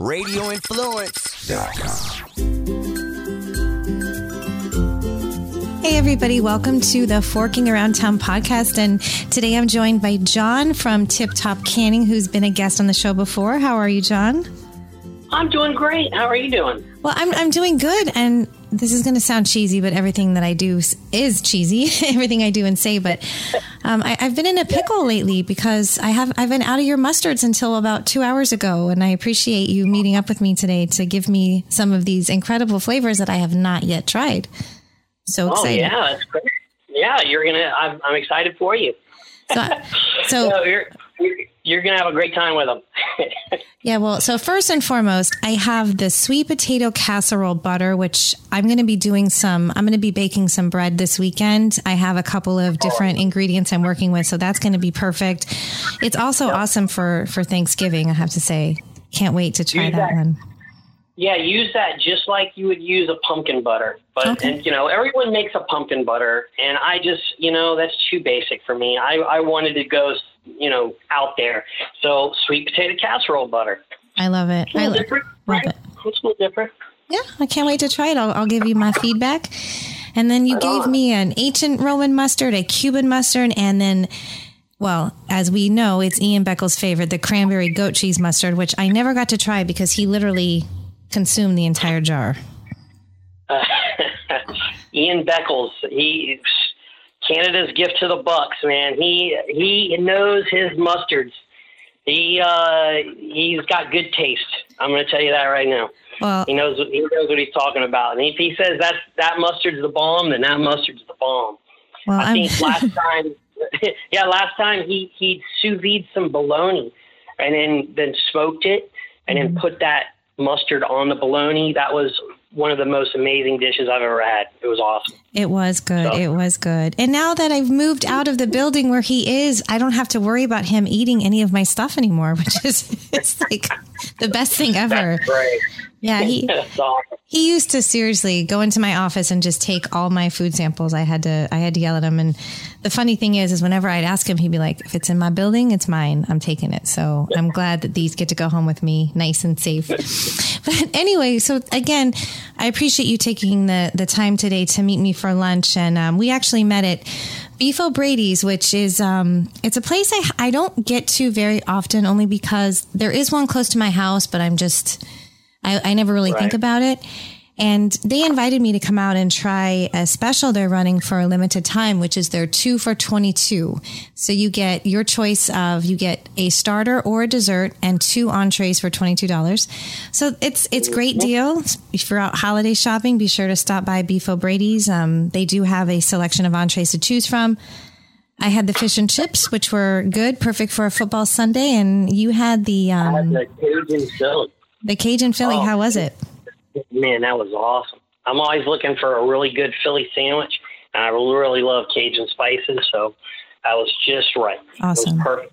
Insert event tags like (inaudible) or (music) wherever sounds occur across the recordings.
RadioInfluence.com. Hey, everybody, welcome to the Forking Around Town podcast. And today I'm joined by John from Tip Top Canning, who's been a guest on the show before. How are you, John? I'm doing great. How are you doing? Well, I'm, I'm doing good. And this is going to sound cheesy, but everything that I do is cheesy. (laughs) everything I do and say. But um, I, have been in a pickle lately because I have I've been out of your mustards until about two hours ago, and I appreciate you meeting up with me today to give me some of these incredible flavors that I have not yet tried. So oh, excited! yeah, that's great. Yeah, you're gonna. I'm, I'm excited for you. So, (laughs) so, so you're, you're you're going to have a great time with them. (laughs) yeah, well, so first and foremost, I have the sweet potato casserole butter, which I'm going to be doing some, I'm going to be baking some bread this weekend. I have a couple of different oh. ingredients I'm working with, so that's going to be perfect. It's also yep. awesome for, for Thanksgiving, I have to say. Can't wait to try that, that one. Yeah, use that just like you would use a pumpkin butter. But okay. and you know, everyone makes a pumpkin butter and I just, you know, that's too basic for me. I I wanted to go, you know, out there. So, sweet potato casserole butter. I love it. I love it. Right? it. It's a little different. Yeah, I can't wait to try it. I'll, I'll give you my feedback. And then you right gave on. me an ancient Roman mustard, a Cuban mustard, and then well, as we know, it's Ian Beckles' favorite, the cranberry goat cheese mustard, which I never got to try because he literally consumed the entire jar? Uh, (laughs) Ian Beckles, he Canada's gift to the Bucks, man. He he knows his mustards. He uh, he's got good taste. I'm going to tell you that right now. Well, he knows he knows what he's talking about. And if he says that that mustard's the bomb, then that mustard's the bomb. Well, I think I'm... (laughs) last time, (laughs) yeah, last time he he sous vide some bologna, and then then smoked it, and mm-hmm. then put that mustard on the bologna. That was one of the most amazing dishes I've ever had. It was awesome. It was good. So. It was good. And now that I've moved out of the building where he is, I don't have to worry about him eating any of my stuff anymore, (laughs) which is it's like the best thing ever. That's great. Yeah, he (laughs) he used to seriously go into my office and just take all my food samples. I had to I had to yell at him. And the funny thing is, is whenever I'd ask him, he'd be like, "If it's in my building, it's mine. I'm taking it." So I'm glad that these get to go home with me, nice and safe. (laughs) but anyway, so again, I appreciate you taking the the time today to meet me for lunch, and um, we actually met at Beef O'Brady's, which is um, it's a place I I don't get to very often, only because there is one close to my house, but I'm just I, I never really right. think about it. And they invited me to come out and try a special they're running for a limited time, which is their two for 22. So you get your choice of, you get a starter or a dessert and two entrees for $22. So it's, it's great deal. If you're out holiday shopping, be sure to stop by Beef O'Brady's. Um, they do have a selection of entrees to choose from. I had the fish and chips, which were good, perfect for a football Sunday. And you had the, um, I had the Cajun Philly. The Cajun Philly, oh, how was it? Man, that was awesome. I'm always looking for a really good Philly sandwich, and I really love Cajun spices, so that was just right. Awesome. perfect.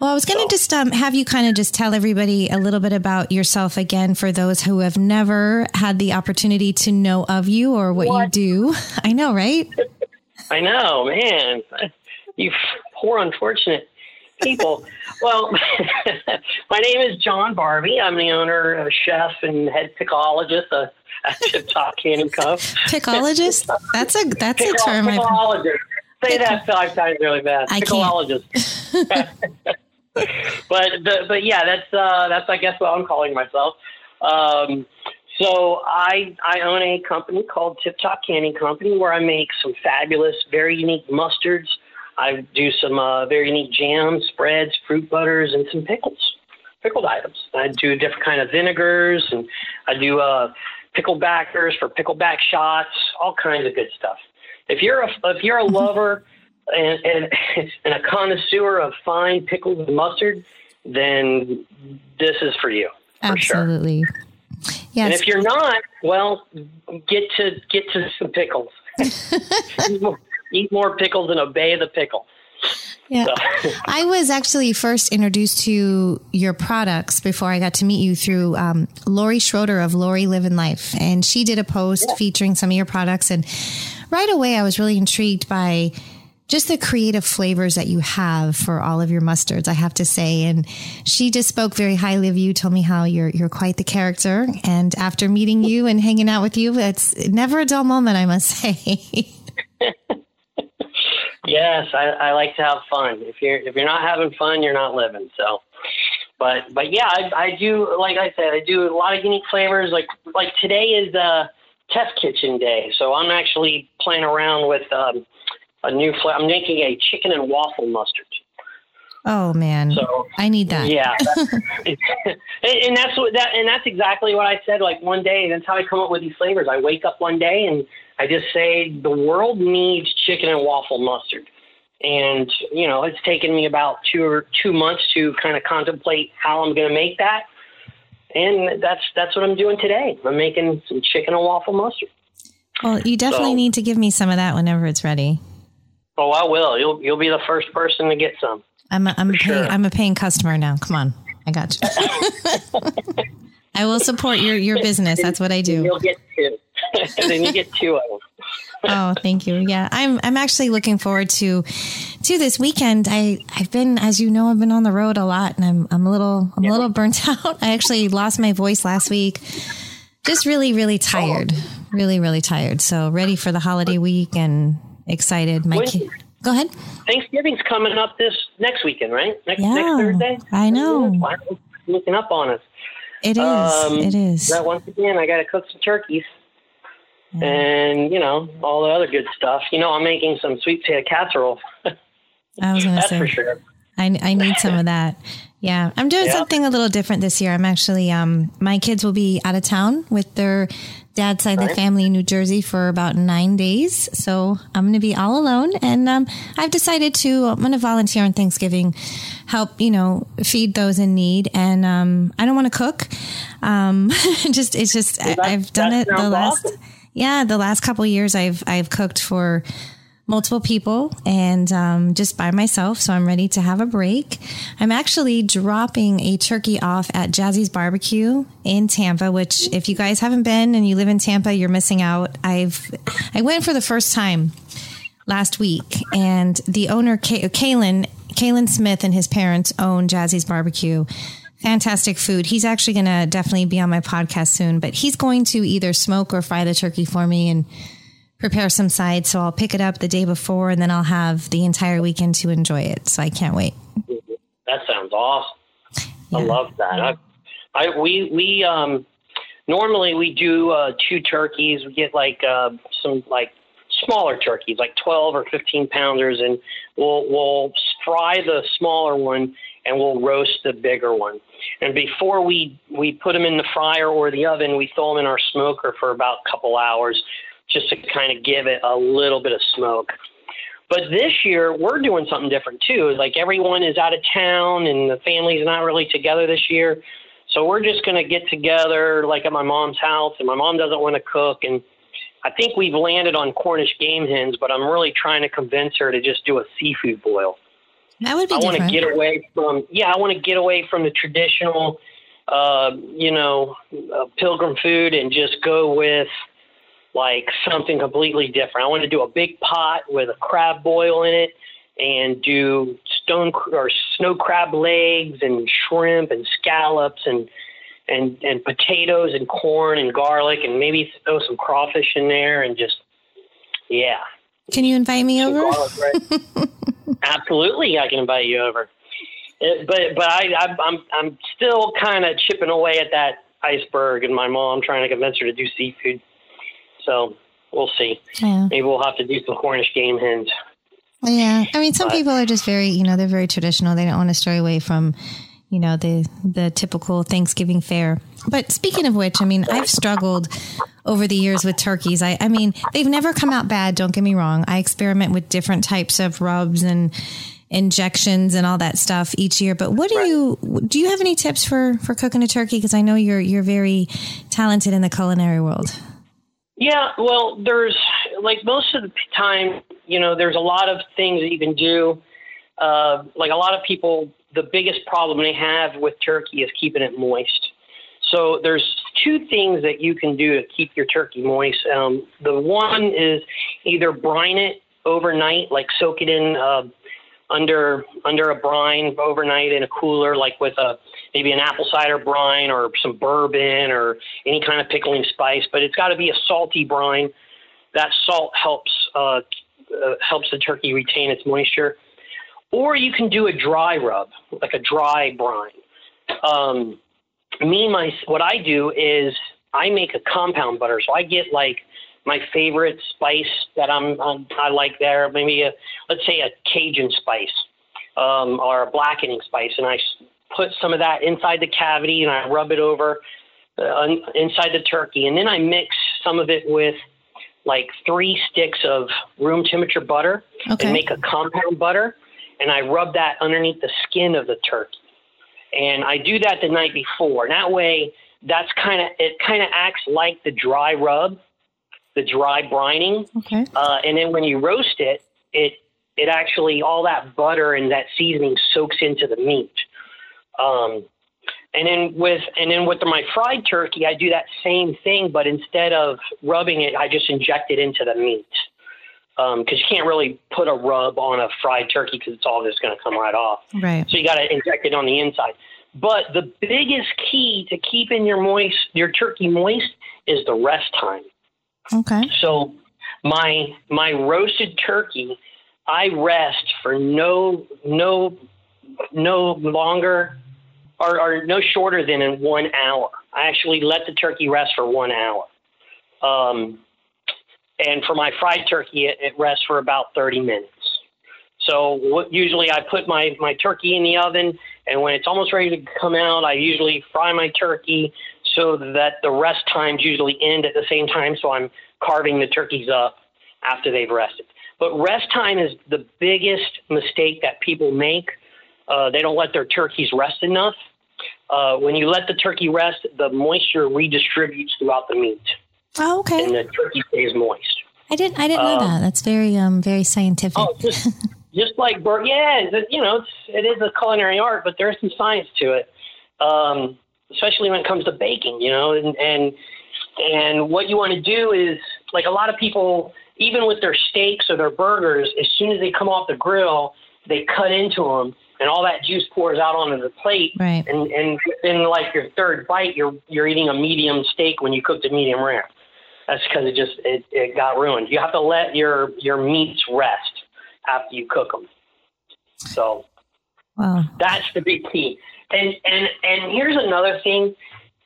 Well, I was going to so. just um, have you kind of just tell everybody a little bit about yourself again for those who have never had the opportunity to know of you or what, what? you do. (laughs) I know, right? (laughs) I know, man. You poor unfortunate people. well, (laughs) my name is John Barbie. I'm the owner, chef, and head pickologist uh, at Tip Top Canning Co. Pickologist? That's a that's Pickol- a term. Pickologist. Say that five times really fast. I pickologist. (laughs) But but but yeah, that's uh, that's I guess what I'm calling myself. Um, so I I own a company called Tip Top Canning Company where I make some fabulous, very unique mustards I do some uh, very unique jams, spreads, fruit butters, and some pickles, pickled items. I do different kind of vinegars, and I do uh, picklebackers for pickleback shots, all kinds of good stuff. If you're a if you're a lover and, and, (laughs) and a connoisseur of fine pickled mustard, then this is for you. For Absolutely. Sure. Yes. And if you're not, well, get to get to some pickles. (laughs) (laughs) eat more pickles and obey the pickle. Yeah. So. I was actually first introduced to your products before I got to meet you through um, Lori Schroeder of Lori Living Life. And she did a post yeah. featuring some of your products. And right away, I was really intrigued by just the creative flavors that you have for all of your mustards, I have to say. And she just spoke very highly of you, told me how you're you're quite the character. And after meeting you and hanging out with you, it's never a dull moment, I must (laughs) say. (laughs) yes, I, I like to have fun. If you're if you're not having fun, you're not living. So but but yeah, I, I do like I said, I do a lot of unique flavors. Like like today is uh test kitchen day, so I'm actually playing around with um, a new flavor. I'm making a chicken and waffle mustard. Oh man, so I need that. Yeah, (laughs) (laughs) and that's what that, and that's exactly what I said. Like one day, that's how I come up with these flavors. I wake up one day and I just say the world needs chicken and waffle mustard, and you know it's taken me about two or two months to kind of contemplate how I'm going to make that, and that's that's what I'm doing today. I'm making some chicken and waffle mustard. Well, you definitely so, need to give me some of that whenever it's ready. Oh, I will. You'll you'll be the first person to get some. I'm a, I'm a paying, sure. I'm a paying customer now. Come on, I got you. (laughs) (laughs) I will support your your business. That's what I do. You'll get two, (laughs) and then you get two of them. oh, thank you. Yeah, I'm I'm actually looking forward to to this weekend. I I've been, as you know, I've been on the road a lot, and I'm I'm a little I'm a little burnt (laughs) out. I actually lost my voice last week. Just really, really tired. Oh. Really, really tired. So ready for the holiday week and excited. My kid. Go ahead. Thanksgiving's coming up this next weekend, right? Next, yeah, next Thursday. I know. Looking up on us. It is. Um, it is. That once again, I got to cook some turkeys, yeah. and you know all the other good stuff. You know, I'm making some sweet potato casserole. I was going to say. for sure. I, I need some of (laughs) that. Yeah, I'm doing yeah. something a little different this year. I'm actually, um, my kids will be out of town with their dad's side of the family in New Jersey for about nine days. So I'm going to be all alone. And um, I've decided to, I'm going to volunteer on Thanksgiving, help, you know, feed those in need. And um, I don't want to cook. Um, (laughs) just, it's just, I, have done it the last, awesome. Yeah, the last couple years I've, I've cooked for multiple people and um, just by myself. So I'm ready to have a break. I'm actually dropping a turkey off at Jazzy's Barbecue in Tampa, which if you guys haven't been and you live in Tampa, you're missing out. I've I went for the first time last week, and the owner Kalen Kalen Smith and his parents own Jazzy's Barbecue. Fantastic food. He's actually going to definitely be on my podcast soon, but he's going to either smoke or fry the turkey for me and prepare some sides. So I'll pick it up the day before and then I'll have the entire weekend to enjoy it. So I can't wait. That sounds awesome. Yeah. I love that. I, I, we, we, um, normally we do, uh, two turkeys. We get like, uh, some like smaller turkeys, like 12 or 15 pounders, and we'll, we'll fry the smaller one and we'll roast the bigger one. And before we, we put them in the fryer or the oven, we throw them in our smoker for about a couple hours just to kind of give it a little bit of smoke. But this year we're doing something different too. Like everyone is out of town and the family's not really together this year. So we're just going to get together like at my mom's house and my mom doesn't want to cook and I think we've landed on Cornish game hens, but I'm really trying to convince her to just do a seafood boil. That would be I want to get away from yeah, I want to get away from the traditional uh, you know, uh, pilgrim food and just go with like something completely different. I want to do a big pot with a crab boil in it and do stone or snow crab legs and shrimp and scallops and and and potatoes and corn and garlic and maybe throw some crawfish in there and just yeah. Can you invite me over? (laughs) Absolutely, I can invite you over. It, but but I, I I'm I'm still kind of chipping away at that iceberg, and my mom trying to convince her to do seafood. So we'll see. Yeah. Maybe we'll have to do some Cornish game hens. Yeah, I mean, some but, people are just very, you know, they're very traditional. They don't want to stray away from, you know, the the typical Thanksgiving fare. But speaking of which, I mean, I've struggled over the years with turkeys. I, I mean, they've never come out bad. Don't get me wrong. I experiment with different types of rubs and injections and all that stuff each year. But what do right. you do? You have any tips for for cooking a turkey? Because I know you're you're very talented in the culinary world. Yeah, well, there's like most of the time, you know, there's a lot of things that you can do. Uh, like a lot of people, the biggest problem they have with turkey is keeping it moist. So there's two things that you can do to keep your turkey moist. Um, the one is either brine it overnight, like soak it in uh, under under a brine overnight in a cooler, like with a maybe an apple cider brine or some bourbon or any kind of pickling spice. But it's got to be a salty brine. That salt helps uh, uh, helps the turkey retain its moisture. Or you can do a dry rub, like a dry brine. Um, me, my what I do is I make a compound butter. So I get like my favorite spice that I'm, I'm I like there, maybe a let's say a Cajun spice um, or a blackening spice, and I put some of that inside the cavity and I rub it over uh, inside the turkey, and then I mix some of it with like three sticks of room temperature butter okay. and make a compound butter, and I rub that underneath the skin of the turkey, and I do that the night before. And that way, that's kind of it. Kind of acts like the dry rub the dry brining. Okay. Uh, and then when you roast it, it it actually all that butter and that seasoning soaks into the meat. Um, and then with and then with my fried turkey, I do that same thing, but instead of rubbing it, I just inject it into the meat. Because um, you can't really put a rub on a fried turkey because it's all just going to come right off. Right. So you got to inject it on the inside. But the biggest key to keeping your moist your turkey moist is the rest time. Okay. So my my roasted turkey, I rest for no no no longer or, or no shorter than in one hour. I actually let the turkey rest for one hour. Um, and for my fried turkey, it, it rests for about 30 minutes. So what, usually I put my, my turkey in the oven, and when it's almost ready to come out, I usually fry my turkey, so that the rest times usually end at the same time. So I'm carving the turkeys up after they've rested. But rest time is the biggest mistake that people make. Uh, they don't let their turkeys rest enough. Uh, when you let the turkey rest, the moisture redistributes throughout the meat. Oh, okay. And the turkey stays moist. I didn't. I didn't know um, that. That's very, um, very scientific. Oh, just, (laughs) just like bur- yeah, you know, it's, it is a culinary art, but there's some science to it. Um, especially when it comes to baking, you know, and and and what you want to do is like a lot of people, even with their steaks or their burgers, as soon as they come off the grill, they cut into them, and all that juice pours out onto the plate. Right. And and in like your third bite, you're you're eating a medium steak when you cooked a medium rare. That's because it just it, it got ruined. You have to let your your meats rest after you cook them. So wow. that's the big key. And and and here's another thing.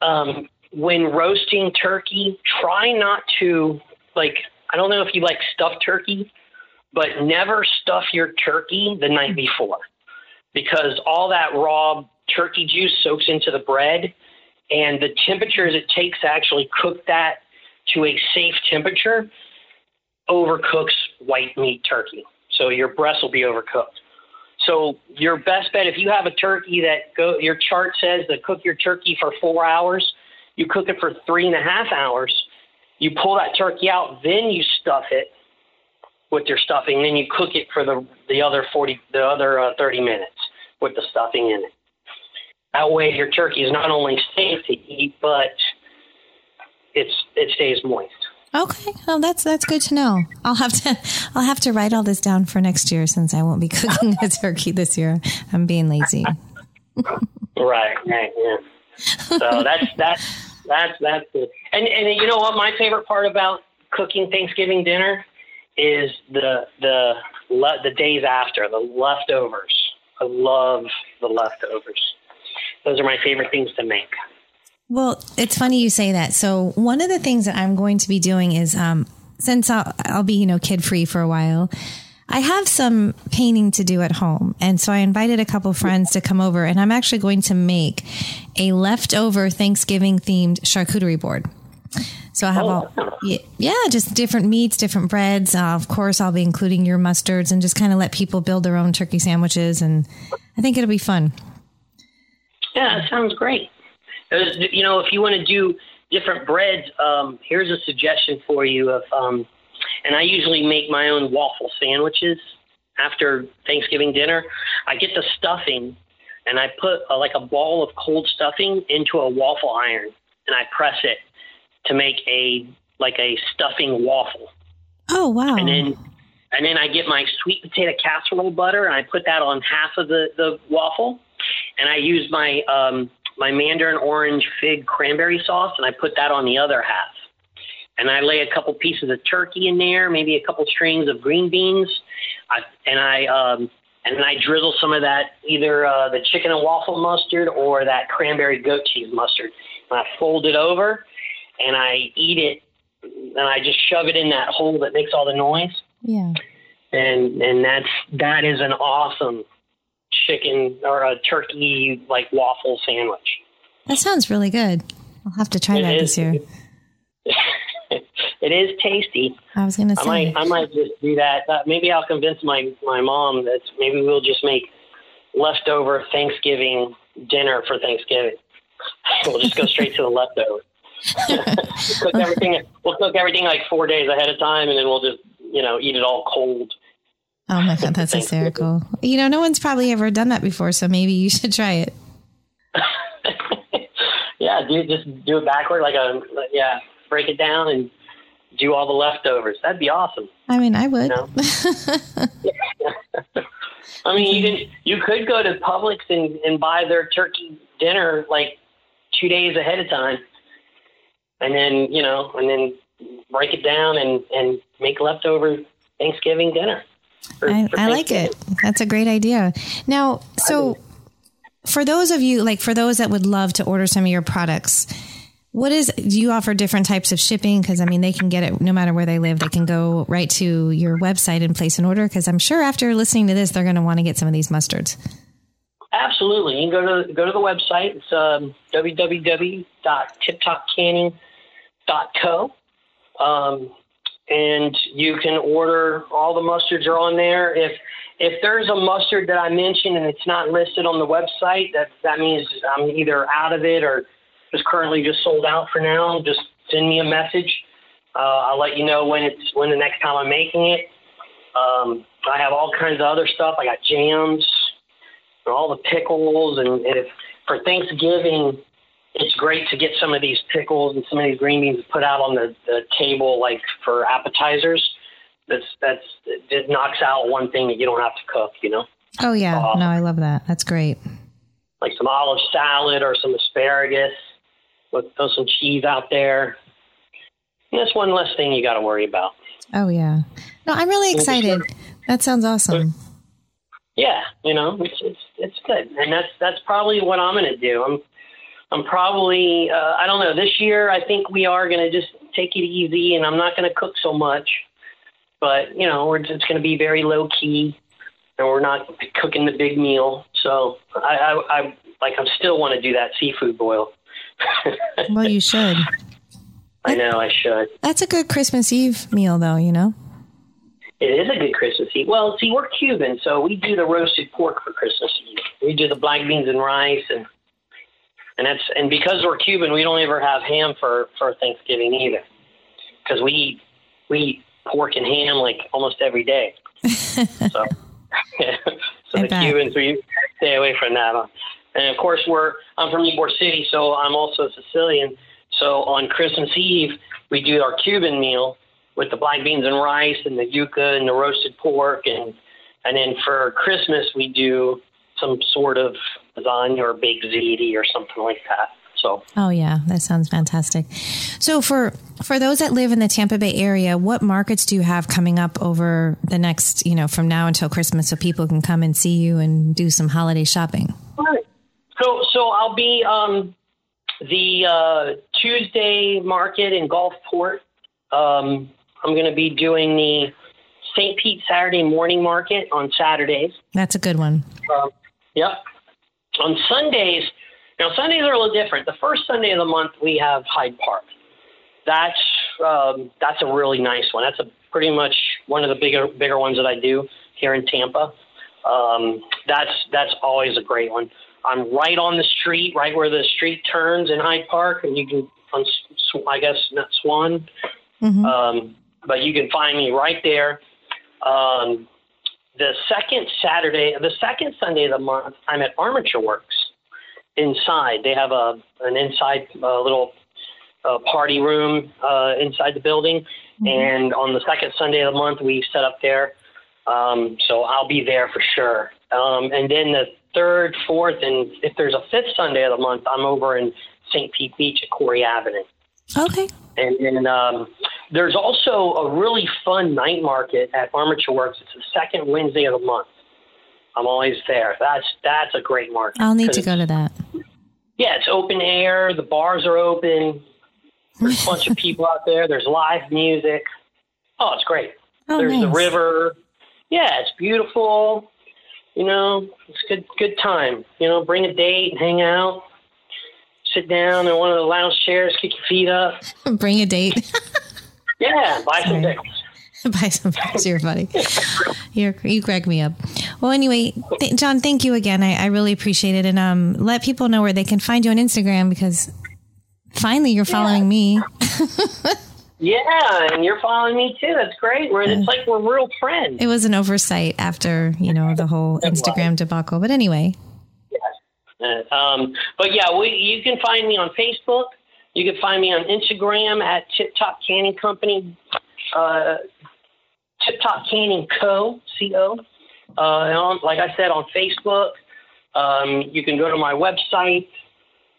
Um, when roasting turkey, try not to like. I don't know if you like stuffed turkey, but never stuff your turkey the night before, because all that raw turkey juice soaks into the bread, and the temperatures it takes to actually cook that to a safe temperature overcooks white meat turkey. So your breast will be overcooked. So your best bet, if you have a turkey that go, your chart says to cook your turkey for four hours, you cook it for three and a half hours. You pull that turkey out, then you stuff it with your stuffing. Then you cook it for the the other forty, the other uh, thirty minutes with the stuffing in it. That way, your turkey is not only safe to eat, but it's it stays moist. Okay, well that's that's good to know. I'll have to (laughs) I'll have to write all this down for next year since I won't be (laughs) cooking a turkey this year. I'm being lazy. (laughs) right, right, yeah. So that's that's that's that's it. And and you know what? My favorite part about cooking Thanksgiving dinner is the the the days after the leftovers. I love the leftovers. Those are my favorite things to make. Well, it's funny you say that. So one of the things that I'm going to be doing is, um, since I'll, I'll be, you know, kid free for a while, I have some painting to do at home. And so I invited a couple friends to come over and I'm actually going to make a leftover Thanksgiving themed charcuterie board. So I have all, yeah, just different meats, different breads. Uh, of course, I'll be including your mustards and just kind of let people build their own turkey sandwiches. And I think it'll be fun. Yeah, sounds great you know, if you want to do different breads, um, here's a suggestion for you. Of, um, and I usually make my own waffle sandwiches after Thanksgiving dinner. I get the stuffing and I put a, like a ball of cold stuffing into a waffle iron and I press it to make a like a stuffing waffle. Oh wow! And then and then I get my sweet potato casserole butter and I put that on half of the, the waffle. And I use my um, my mandarin orange fig cranberry sauce and I put that on the other half. And I lay a couple pieces of turkey in there, maybe a couple strings of green beans. I, and I um, and then I drizzle some of that either uh, the chicken and waffle mustard or that cranberry goat cheese mustard. And I fold it over and I eat it and I just shove it in that hole that makes all the noise. Yeah. And and that's that is an awesome chicken or a turkey like waffle sandwich. That sounds really good. I'll have to try it that is, this year. (laughs) it is tasty. I was going to say. I might, I might just do that. Uh, maybe I'll convince my my mom that maybe we'll just make leftover Thanksgiving dinner for Thanksgiving. (laughs) we'll just go straight to the leftovers. (laughs) cook everything. We'll cook everything like four days ahead of time, and then we'll just you know eat it all cold. Oh my god, that's hysterical! You know, no one's probably ever done that before, so maybe you should try it. (laughs) yeah, do just do it backward, like a yeah, break it down and do all the leftovers. That'd be awesome. I mean, I would. You know? (laughs) I mean, you can you could go to Publix and, and buy their turkey dinner like two days ahead of time, and then you know, and then break it down and and make leftover Thanksgiving dinner. For, I, for I like it. That's a great idea. Now, so for those of you, like for those that would love to order some of your products, what is, do you offer different types of shipping? Because I mean, they can get it no matter where they live. They can go right to your website and place an order. Because I'm sure after listening to this, they're going to want to get some of these mustards. Absolutely. You can go to go to the website. It's um, www.tiptopcanning.co. Um, and you can order all the mustards are on there. If if there's a mustard that I mentioned and it's not listed on the website, that that means I'm either out of it or is currently just sold out for now. Just send me a message. Uh, I'll let you know when it's when the next time I'm making it. Um, I have all kinds of other stuff. I got jams, and all the pickles, and, and if for Thanksgiving, it's great to get some of these pickles and some of these green beans put out on the, the table, like for appetizers. That's that's it knocks out one thing that you don't have to cook. You know. Oh yeah, uh, no, I love that. That's great. Like some olive salad or some asparagus. Let throw some cheese out there. And that's one less thing you got to worry about. Oh yeah, no, I'm really excited. That sounds awesome. Yeah, you know, it's it's it's good, and that's that's probably what I'm going to do. I'm I'm probably uh, I don't know this year. I think we are going to just take it easy, and I'm not going to cook so much. But you know, we're just going to be very low key, and we're not cooking the big meal. So I I, I like I still want to do that seafood boil. (laughs) well, you should. I know I should. That's a good Christmas Eve meal, though. You know. It is a good Christmas Eve. Well, see, we're Cuban, so we do the roasted pork for Christmas Eve. We do the black beans and rice, and and that's and because we're Cuban, we don't ever have ham for for Thanksgiving either, because we eat we eat pork and ham like almost every day. (laughs) so, (laughs) so I the bet. Cubans we stay away from that. And of course, we're I'm from Ybor City, so I'm also Sicilian. So on Christmas Eve, we do our Cuban meal with the black beans and rice and the yuca and the roasted pork, and and then for Christmas we do some sort of lasagna or baked ziti or something like that. So. Oh yeah, that sounds fantastic. So for for those that live in the Tampa Bay area, what markets do you have coming up over the next, you know, from now until Christmas, so people can come and see you and do some holiday shopping? Right. So, so I'll be um, the uh, Tuesday market in Gulfport. Um, I'm going to be doing the St. Pete Saturday morning market on Saturdays. That's a good one. Um, yep. On Sundays, now Sundays are a little different. The first Sunday of the month we have Hyde Park. That's um, that's a really nice one. That's a pretty much one of the bigger bigger ones that I do here in Tampa. Um, that's that's always a great one. I'm right on the street, right where the street turns in Hyde Park, and you can, on, I guess, not Swann, mm-hmm. um, but you can find me right there. Um, the second Saturday, the second Sunday of the month, I'm at Armature Works inside. They have a an inside uh, little uh, party room uh, inside the building, mm-hmm. and on the second Sunday of the month, we set up there. Um, so I'll be there for sure. Um, and then the third, fourth, and if there's a fifth Sunday of the month, I'm over in St. Pete Beach at Corey Avenue. Okay. And then um, there's also a really fun night market at Armature Works. It's the second Wednesday of the month. I'm always there. That's that's a great market. I'll need to go to that. Yeah, it's open air. The bars are open. There's a bunch of (laughs) people out there. There's live music. Oh, it's great. Oh, There's nice. the river. Yeah, it's beautiful. You know, it's good good time. You know, bring a date, and hang out, sit down in one of the lounge chairs, kick your feet up. (laughs) Bring a date. (laughs) Yeah, buy some Sorry. pickles. (laughs) Buy some pickles. You're funny. You're, you crack me up. Well, anyway, th- John, thank you again. I, I really appreciate it. And um, let people know where they can find you on Instagram because finally you're following me. (laughs) Yeah, and you're following me too. That's great. We're it's like we're real friends. It was an oversight after, you know, the whole Instagram debacle. But anyway, Uh, um, but yeah, we, you can find me on Facebook. You can find me on Instagram at Tip Top Canning Company, uh, Tip Top Canning Co. C O. Uh, on, like I said, on Facebook. Um, you can go to my website.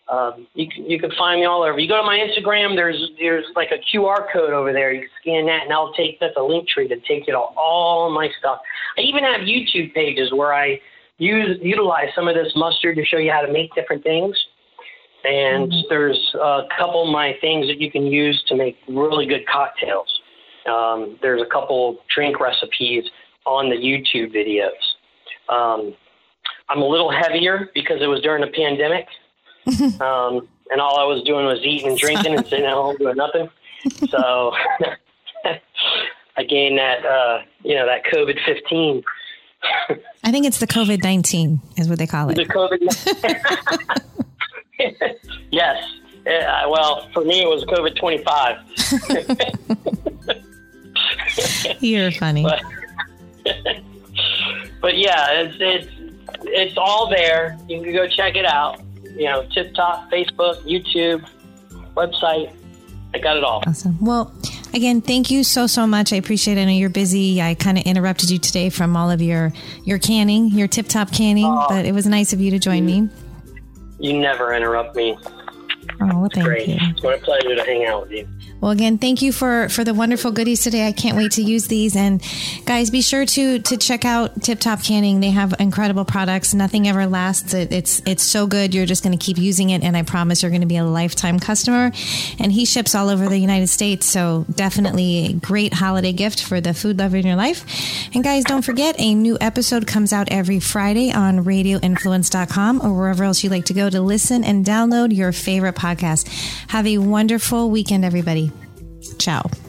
Um, you can you can find me all over. You go to my Instagram. There's there's like a QR code over there. You can scan that, and I'll take that's a link tree to take you to all my stuff. I even have YouTube pages where I use utilize some of this mustard to show you how to make different things. And there's a couple of my things that you can use to make really good cocktails. Um, there's a couple drink recipes on the YouTube videos. Um, I'm a little heavier because it was during the pandemic, (laughs) um, and all I was doing was eating and drinking and sitting at home doing nothing. (laughs) So (laughs) I gained that, uh, you know, that COVID 15. I think it's the COVID 19 is what they call it. The. COVID. (laughs) yes. Uh, well, for me, it was COVID 25. (laughs) You're funny. But, (laughs) but yeah, it's, it's it's all there. You can go check it out. You know, Tip Top, Facebook, YouTube, website. I got it all. Awesome. Well, again, thank you so so much. I appreciate it. I know you're busy. I kind of interrupted you today from all of your your canning, your tip top canning, but it was nice of you to join me. You never interrupt me. Oh, well, thank Great. you. It's my pleasure to hang out with you. Well, again, thank you for for the wonderful goodies today. I can't wait to use these. And guys, be sure to to check out Tip Top Canning. They have incredible products. Nothing ever lasts. It, it's it's so good. You're just going to keep using it, and I promise you're going to be a lifetime customer. And he ships all over the United States, so definitely a great holiday gift for the food lover in your life. And guys, don't forget a new episode comes out every Friday on RadioInfluence.com or wherever else you like to go to listen and download your favorite podcast. Have a wonderful weekend, everybody. Ciao.